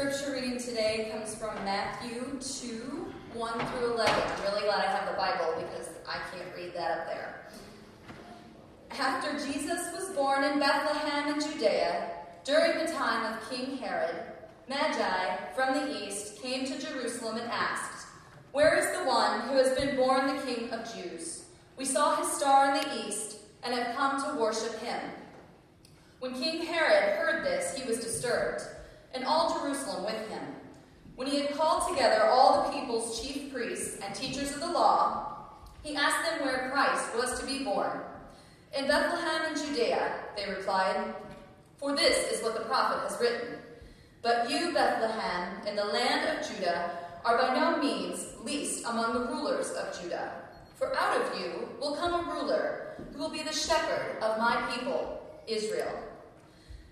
scripture reading today comes from Matthew 2 1 through 11. I'm really glad I have the Bible because I can't read that up there. After Jesus was born in Bethlehem in Judea, during the time of King Herod, Magi from the east came to Jerusalem and asked, Where is the one who has been born the King of Jews? We saw his star in the east and have come to worship him. When King Herod heard this, he was disturbed, and all Jerusalem with him. When he had called together all the people's chief priests and teachers of the law, he asked them where Christ was to be born. In Bethlehem in Judea, they replied, For this is what the prophet has written. But you, Bethlehem, in the land of Judah, are by no means least among the rulers of Judah. For out of you will come a ruler who will be the shepherd of my people, Israel.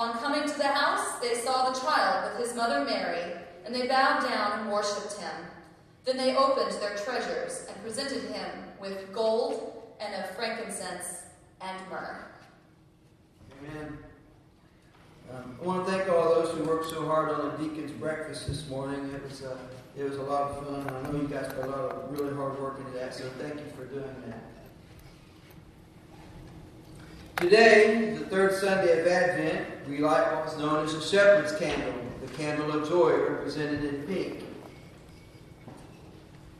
On coming to the house, they saw the child with his mother Mary, and they bowed down and worshipped him. Then they opened their treasures and presented him with gold and of frankincense and myrrh. Amen. Um, I want to thank all those who worked so hard on the deacon's breakfast this morning. It was uh, it was a lot of fun. And I know you guys put a lot of really hard work into that, so thank you for doing that. Today, the third Sunday of Advent, we light what's known as the shepherd's candle, the candle of joy represented in pink.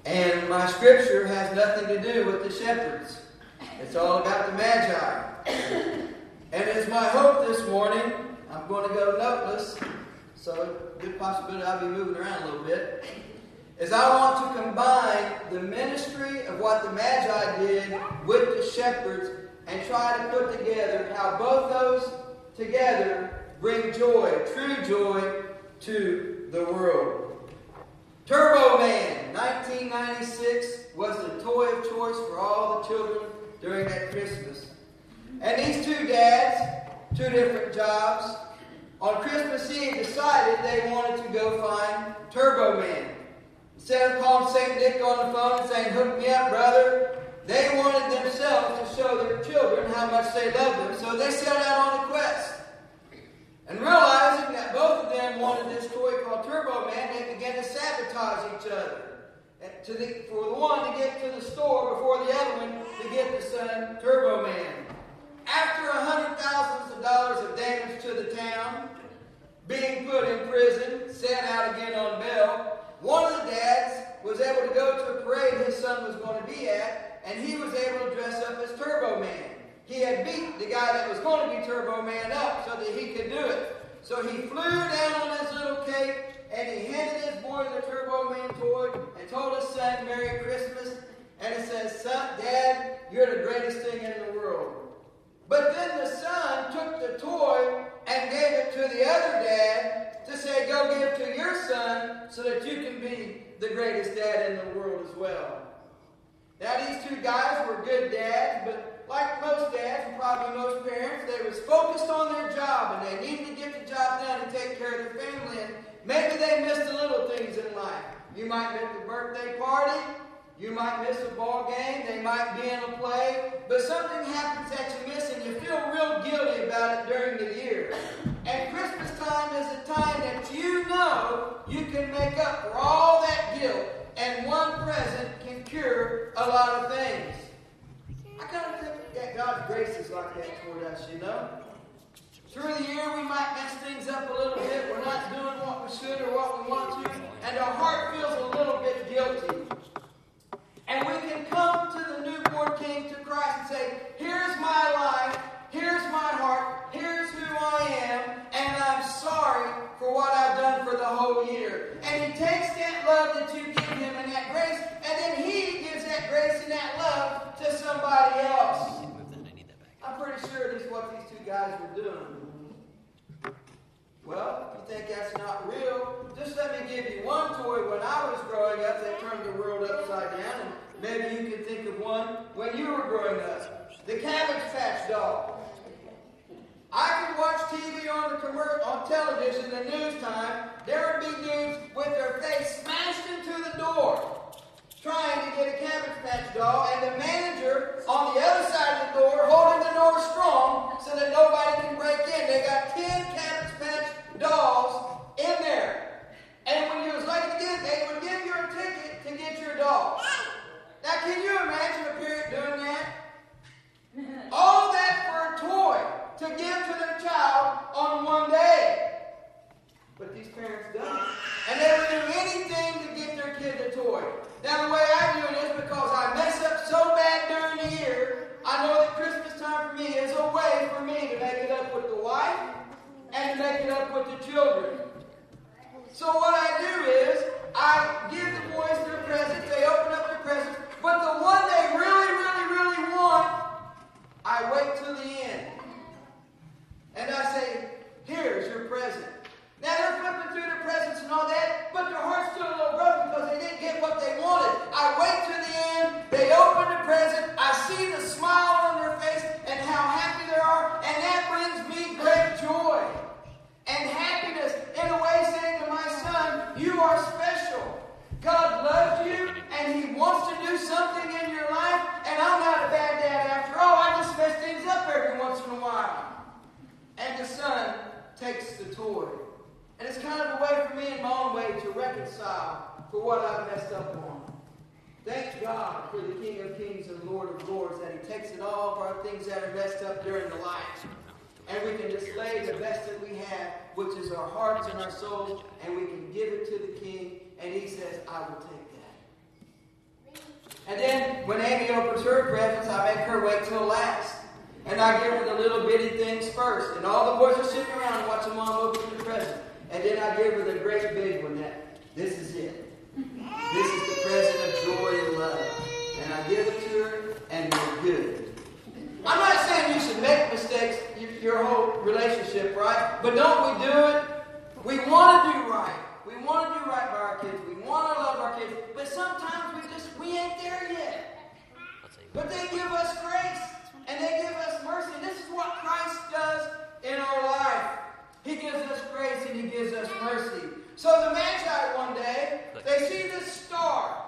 And my scripture has nothing to do with the shepherds. It's all about the Magi. And it's my hope this morning, I'm going to go noteless, so good possibility I'll be moving around a little bit, is I want to combine the ministry of what the Magi did with the shepherds and try to put together how both those together bring joy, true joy, to the world. Turbo Man, 1996, was the toy of choice for all the children during that Christmas. And these two dads, two different jobs, on Christmas Eve decided they wanted to go find Turbo Man. Instead of calling St. Nick on the phone and saying, Hook me up, brother, they wanted themselves to show their children how much they loved them, so they set out on a quest. And realizing that both of them wanted this toy called Turbo Man, they began to sabotage each other. To the, for the one to get to the store before the other one to get the son Turbo Man. After a hundred thousands of dollars of damage to the town, being put in prison, sent out again on bail, one of the dads was able to go to a parade his son was going to be at, and he was able to dress up as Turbo Man. He had beat the guy that was going to be Turbo Man up so that he could do it. So he flew down on his little cape and he handed his boy the Turbo Man toy and told his son Merry Christmas. And it says, Son, Dad, you're the greatest thing in the world. But then the son took the toy and gave it to the other dad to say, Go give to your son so that you can be the greatest dad in the world as well. Now, these two guys were good dads, but like most dads and probably most parents, they was focused on their job and they needed to get the job done and take care of their family. And maybe they missed the little things in life. You might miss the birthday party. You might miss a ball game. They might be in a play. But something happens that you miss and you feel real guilty about it during the year. And Christmas time is a time that you know you can make up for all that guilt. And one present can cure a lot of things. I kind of think that God's grace is like that toward us, you know? Through the year, we might mess things up a little bit. We're not doing what we should or what we want to. And our heart feels a little bit guilty. And we can come to the newborn King, to Christ, and say, Here's my life. Here's my heart. Here's who I am. And I'm sorry for what I've done for the whole year. And He takes that love that you give Him and that grace, and then He gives that grace and that love to somebody else. I'm pretty sure this is what these two guys were doing. Well, if you think that's not real, just let me give you one toy when I was growing up that turned the world upside down, and maybe you can think of one when you were growing up. The Cabbage Patch doll. I could watch TV on the commer- on television, the news time. There would be dudes with their face smashed into the door trying to get a Cabbage Patch doll, and the manager on the other side of the door holding the door strong so that nobody can break in. They got 10 Cabbage Patch dolls in there. And when you was like to get, they would give you a ticket to get your dog. Now, can you imagine a parent doing that? All that for a toy to give to their child on one day. But these parents don't. And they would do anything to get their kid a toy. Now, the way I do it is because I mess up so bad during the year, I know that Christmas time for me is a way for me to make it up with the wife and to make it up with the children. So what I do is I give the boys their presents, they open up their presents, but the one they really, really, really want, I wait till the end. And I say, here's your present. Now they're flipping through the presents and all that, but their heart's still a little broken because they didn't get what they wanted. I wait till the end, they open the present, I see the smile on their face and how happy they are, and that brings me great joy and happiness in a way saying to my son, You are special. God loves you and He wants to do something in your life, and I'm not a bad dad after all. I just mess things up every once in a while. And the son takes the toy. And it's kind of a way for me in my own way to reconcile for what I've messed up on. Thank God for the King of Kings and Lord that He takes it all of our things that are messed up during the life. And we can display the best that we have, which is our hearts and our souls, and we can give it to the King, and He says, I will take that. And then when Amy opens her presents, I make her wait till last. And I give her the little bitty things first. And all the boys are sitting around watching mom open the present. And then I give her the great big one that this is it. This is the present of joy and love. And I give it to her, and we're good. I'm not saying you should make mistakes your, your whole relationship, right? But don't we do it? We want to do right. We want to do right by our kids. We want to love our kids. But sometimes we just, we ain't there yet. But they give us grace and they give us mercy. This is what Christ does in our life. He gives us grace and He gives us mercy. So the Magi one day, they see this star.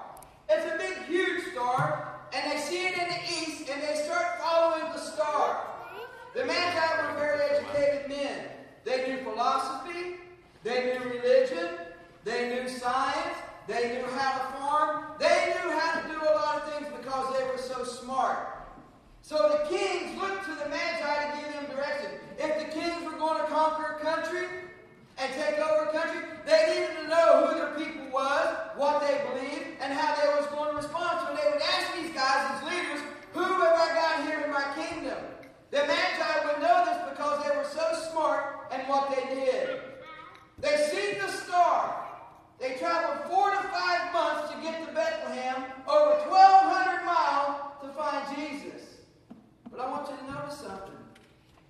It's a big, huge star, and they see it in the east, and they start following the star. The Magi were very educated men. They knew philosophy, they knew religion, they knew science, they knew how to farm, they knew how to do a lot of things because they were so smart. So the kings looked to the Magi to give them direction. If the kings were going to conquer a country and take over a country, they needed to know who their people was, what they believed, and how they was going to respond. So they would ask these guys these leaders, who have I got here in my kingdom? The Magi would know this because they were so smart and what they did. They seen the star. They traveled four to five months to get to Bethlehem, over 1,200 miles to find Jesus. But I want you to notice something.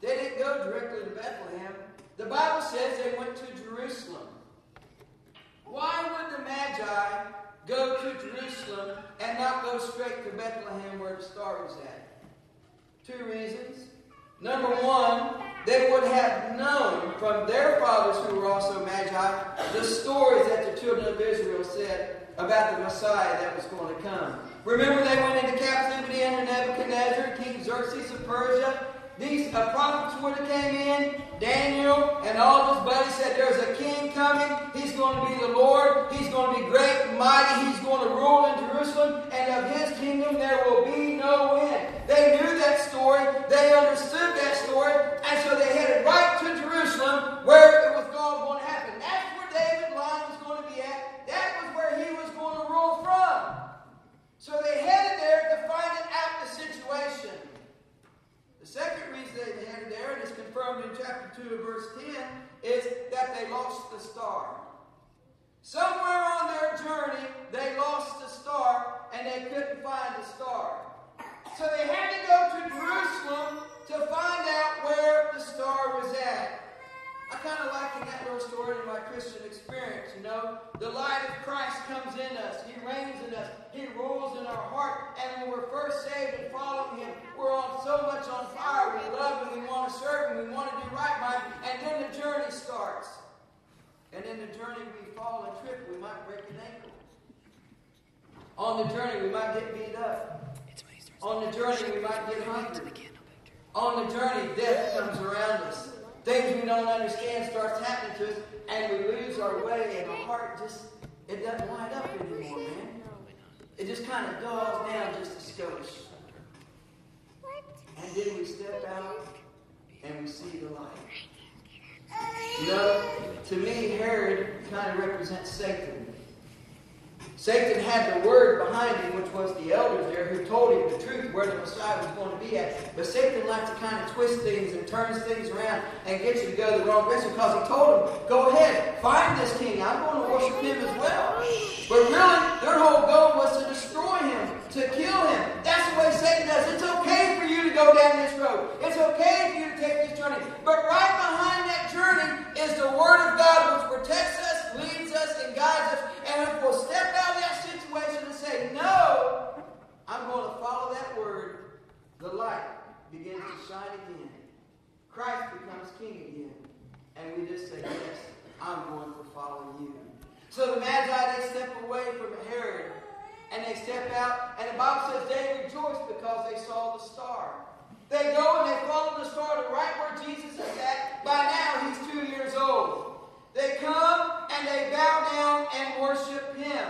They didn't go directly to Bethlehem. The Bible says they went to Jerusalem. Why would the Magi go to Jerusalem and not go straight to Bethlehem where the star was at? Two reasons. Number one, they would have known from their fathers who were also Magi the stories that the children of Israel said about the Messiah that was going to come. Remember, they went into captivity under Nebuchadnezzar, King Xerxes of Persia. These uh, prophets would have came in, Daniel and all his buddies said, There's a king coming. He's going to be the Lord. He's going to be great and mighty. He's going to rule in Jerusalem, and of his kingdom there will be no end. They knew that story. They understood that story, and so they headed right to Jerusalem where it was all going to happen. That's where David line was going to be at. That was where he was going to rule from. So they headed there to find out the situation. The second reason they headed there, and it's confirmed in chapter 2 of verse 10, is that they lost the star. Somewhere on their journey, they lost the star and they couldn't find the star. So they had to go to Jerusalem to find out where the star was at. Kind of liken that little story to my Christian experience. You know, know, the light of Christ comes in us. He reigns in us. He rules in our heart. And when we're first saved and following Him, we're on so much on fire. We love Him. We want to serve Him. We want to do right by Him. And then the journey starts. And in the journey, we fall and trip. We might break an ankle. On the journey, we might get beat up. On the journey, we might get hungry. On the journey, death comes around us. Things we don't understand starts happening to us, and we lose our way, and our heart just it doesn't light up anymore, man. It just kind of dulls down just a skosh. And then we step out and we see the light. You know, to me, Herod kind of represents Satan. Satan had the word behind him, which was the elders there, who told him the truth where the Messiah was going to be at. But Satan likes to kind of twist things and turns things around and get you to go the wrong direction because he told him, go ahead, find this king. I'm going to worship him as well. But really, their whole goal was to destroy him, to kill him. That's the way Satan does. It's okay for you to go down this road. It's okay for you to take this journey. But right behind that journey is the Word of God, which protects us, leads us, and guides us. And if we'll step out situation and say, No, I'm going to follow that word, the light begins to shine again. Christ becomes king again. And we just say, Yes, I'm going to follow you. So the Magi, they step away from Herod and they step out, and the Bible says they rejoiced because they saw the star. They go and they follow the star to right where Jesus is at. By now, he's two years old. They come and they bow down and worship him.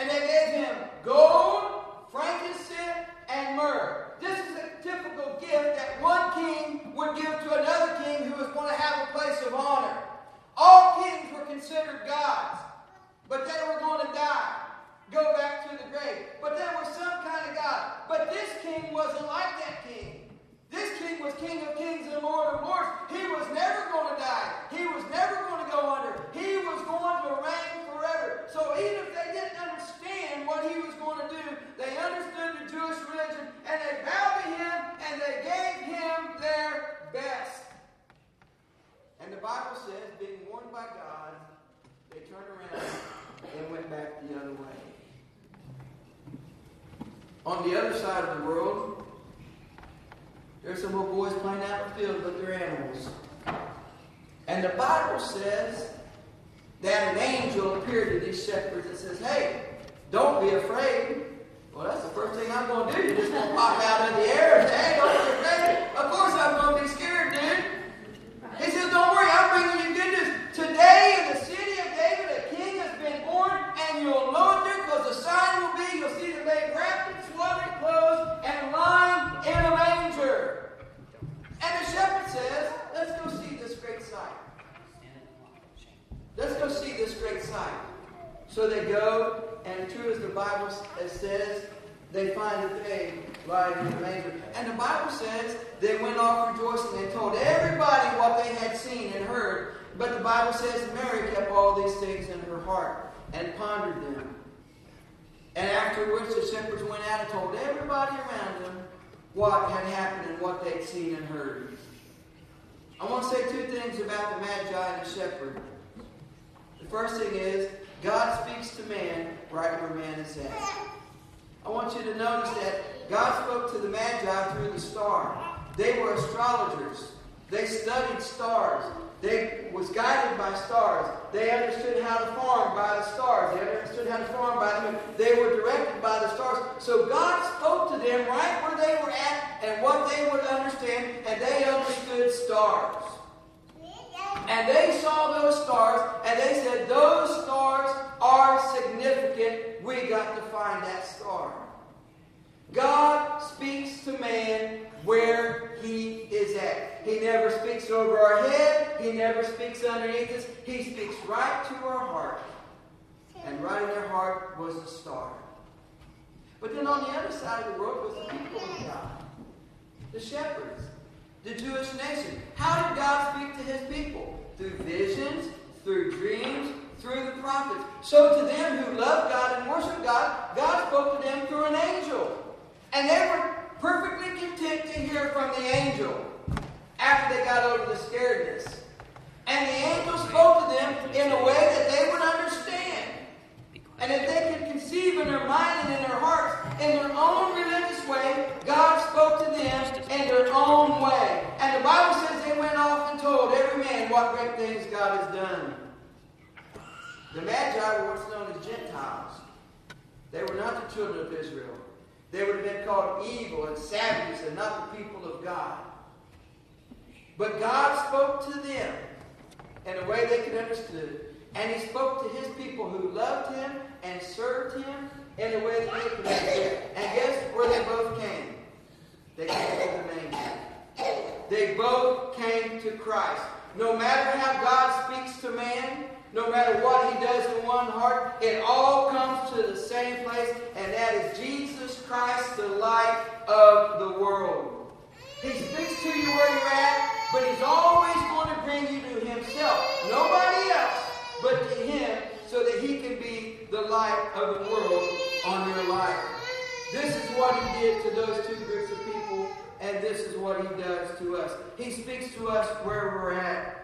And they gave him gold, frankincense, and myrrh. This is a typical gift that one king would give to another king who was going to have a place of honor. All kings were considered gods, but they were going to die, go back to the grave. But there was some kind of God. But this king wasn't like that king. This king was King of kings and Lord of lords. He was never going to die. He was never going to go under. He was going to reign forever. So even if they didn't understand what he was going to do, they understood the Jewish religion and they bowed to him and they gave him their best. And the Bible says, being warned by God, they turned around and went back the other way. On the other side of the world, there's some little boys playing out in the field with their animals. And the Bible says that an angel appeared to these shepherds and says, Hey, don't be afraid. Well, that's the first thing I'm going to do. You're just going to pop out of the air and say, Hey, don't be afraid. Of course I'm going to be scared, dude. He says, Don't worry, I'm bringing you good news. Today in the city of David, a king has been born, and you'll know it there because the sign will be you'll see the babe wrapped in swaddling clothes and lying in a manger. And the shepherd says, Let's go see this great sight. Let's go see this great sight. So they go, and true as the Bible says, they find the babe lying in the manger. And the Bible says they went off rejoicing and told everybody what they had seen and heard. But the Bible says Mary kept all these things in her heart and pondered them. And after which the shepherds went out and told everybody around them what had happened and what they'd seen and heard. I want to say two things about the Magi and the shepherd. The first thing is, God speaks to man right where man is at. I want you to notice that God spoke to the Magi through the star. They were astrologers. They studied stars. They was guided by stars. They understood how to farm by the stars. They understood how to farm by the moon. They were directed by the stars. So God spoke to them right where they were at and what they would understand, and they understood stars. And they saw those stars, and they said, Those stars are significant. We got to find that star. God speaks to man where he is at. He never speaks over our head, he never speaks underneath us. He speaks right to our heart. And right in their heart was the star. But then on the other side of the world was the people of God, the shepherds the Jewish nation. How did God speak to his people? Through visions, through dreams, through the prophets. So to them who loved God and worshiped God, God spoke to them through an angel. And they were perfectly content to hear from the angel after they got over the scaredness. And the angel spoke to them in a way that they would understand. And if they could conceive in their mind and in their hearts, in their own religious way, God spoke to them in their own way. And the Bible says they went off and told every man what great things God has done. Magi were what's known as Gentiles. They were not the children of Israel. They would have been called evil and savages and not the people of God. But God spoke to them in a way they could understand. And he spoke to his people who loved him and served him in a way that they could understand. And guess where they both came? They came to the manger. They both came to Christ. No matter how God speaks to man, no matter what he does in one heart, it all comes to the same place, and that is Jesus Christ, the light of the world. He speaks to you where you're at, but he's always going to bring you to himself. Nobody else but to him, so that he can be the light of the world on your life. This is what he did to those two groups of people, and this is what he does to us. He speaks to us where we're at.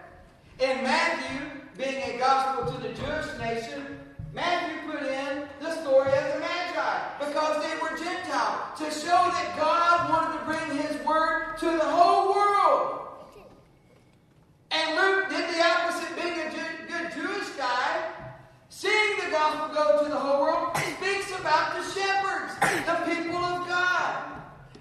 In Matthew, being a gospel to the Jewish nation, Matthew put in the story of the Magi because they were Gentile to show that God wanted to bring his word to the whole world. And Luke did the opposite, being a good Jewish guy, seeing the gospel go to the whole world, speaks about the shepherds, the people of God.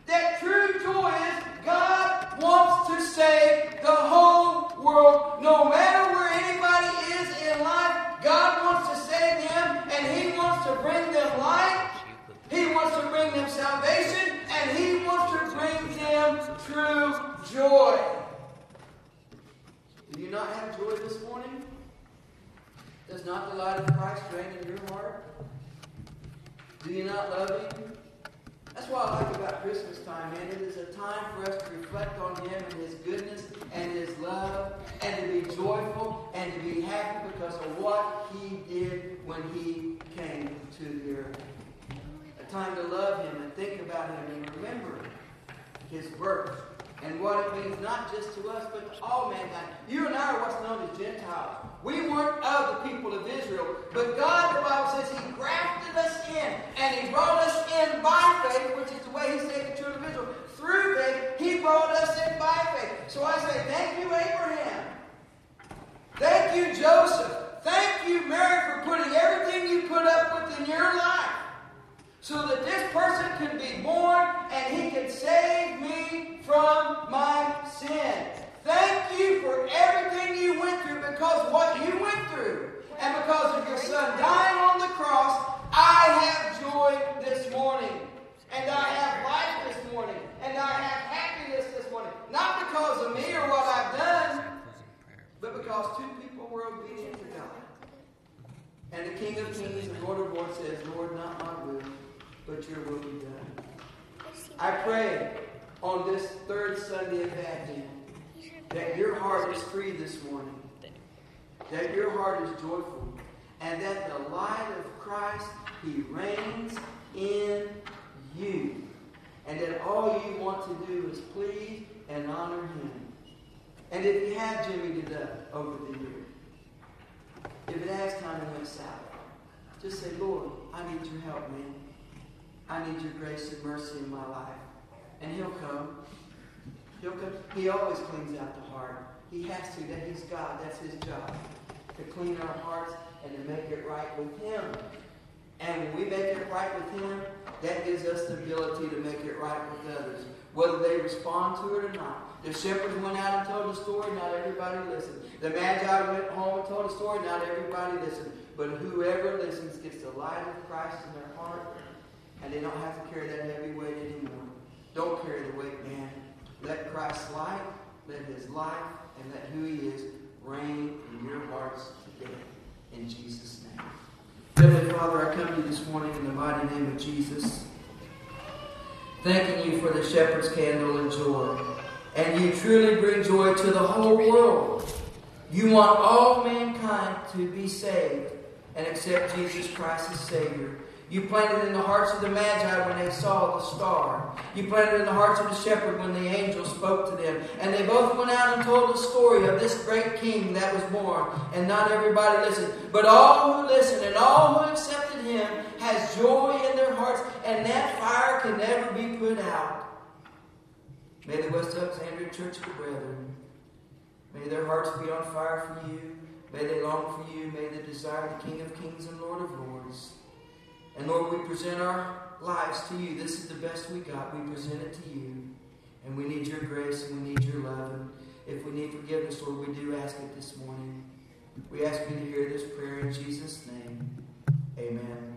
That true joy is God wants to save the whole world, no matter where anybody is in life. God wants to save them, and He wants to bring them light. He wants to bring them salvation, and He wants to bring them true joy. Do you not have joy this morning? Does not the light of Christ reign in your heart? Do you not love Him? That's what I like about Christmas time, man. It is a time for us to reflect on Him and His goodness and His love and to be joyful and to be happy because of what He did when He came to the earth. A time to love Him and think about Him and remember His birth and what it means not just to us, but to all mankind. You and I are what's known as Gentiles. We weren't of the people of Israel, but God, the Bible says, He grafted us in, and He brought us in by faith, which is the way He saved the children of Israel. Through faith, He brought us in by faith. So I say, thank you, Abraham. Thank you, Joseph. Thank you, Mary, for putting everything you put up with in your life so that this person can be born and he can save me from my sin. Thank you for everything you went through because what you went through and because of your son dying on the cross, I have joy this morning. And I have life this morning. And I have happiness this morning. Not because of me or what I've done, but because two people were obedient to God. And the King of Kings and Lord of Lords says, Lord, not my will but your will be done. I pray on this third Sunday of Advent that your heart is free this morning, that your heart is joyful, and that the light of Christ, He reigns in you, and that all you want to do is please and honor Him. And if you have Jimmy today over the year, if it has kind of went south, just say, Lord, I need your help, man. I need your grace and mercy in my life. And he'll come. He'll come. He always cleans out the heart. He has to. That he's God. That's his job. To clean our hearts and to make it right with him. And when we make it right with him, that gives us the ability to make it right with others. Whether they respond to it or not. The shepherds went out and told the story, not everybody listened. The Magi went home and told the story, not everybody listened. But whoever listens gets the light of Christ in their heart and they don't have to carry that heavy weight anymore. Don't carry the weight, man. Let Christ's light, let his life, and let who he is reign in your hearts today. In Jesus' name. Heavenly Father, I come to you this morning in the mighty name of Jesus. Thanking you for the shepherd's candle and joy. And you truly bring joy to the whole world. You want all mankind to be saved and accept Jesus Christ as Savior. You planted in the hearts of the Magi when they saw the star. You planted in the hearts of the shepherd when the angel spoke to them. And they both went out and told the story of this great king that was born. And not everybody listened. But all who listened and all who accepted him has joy in their hearts. And that fire can never be put out. May the West Alexandria Church of the Brethren, may their hearts be on fire for you May they long for you. May they desire the King of Kings and Lord of Lords. And Lord, we present our lives to you. This is the best we got. We present it to you. And we need your grace and we need your love. And if we need forgiveness, Lord, we do ask it this morning. We ask you to hear this prayer in Jesus' name. Amen.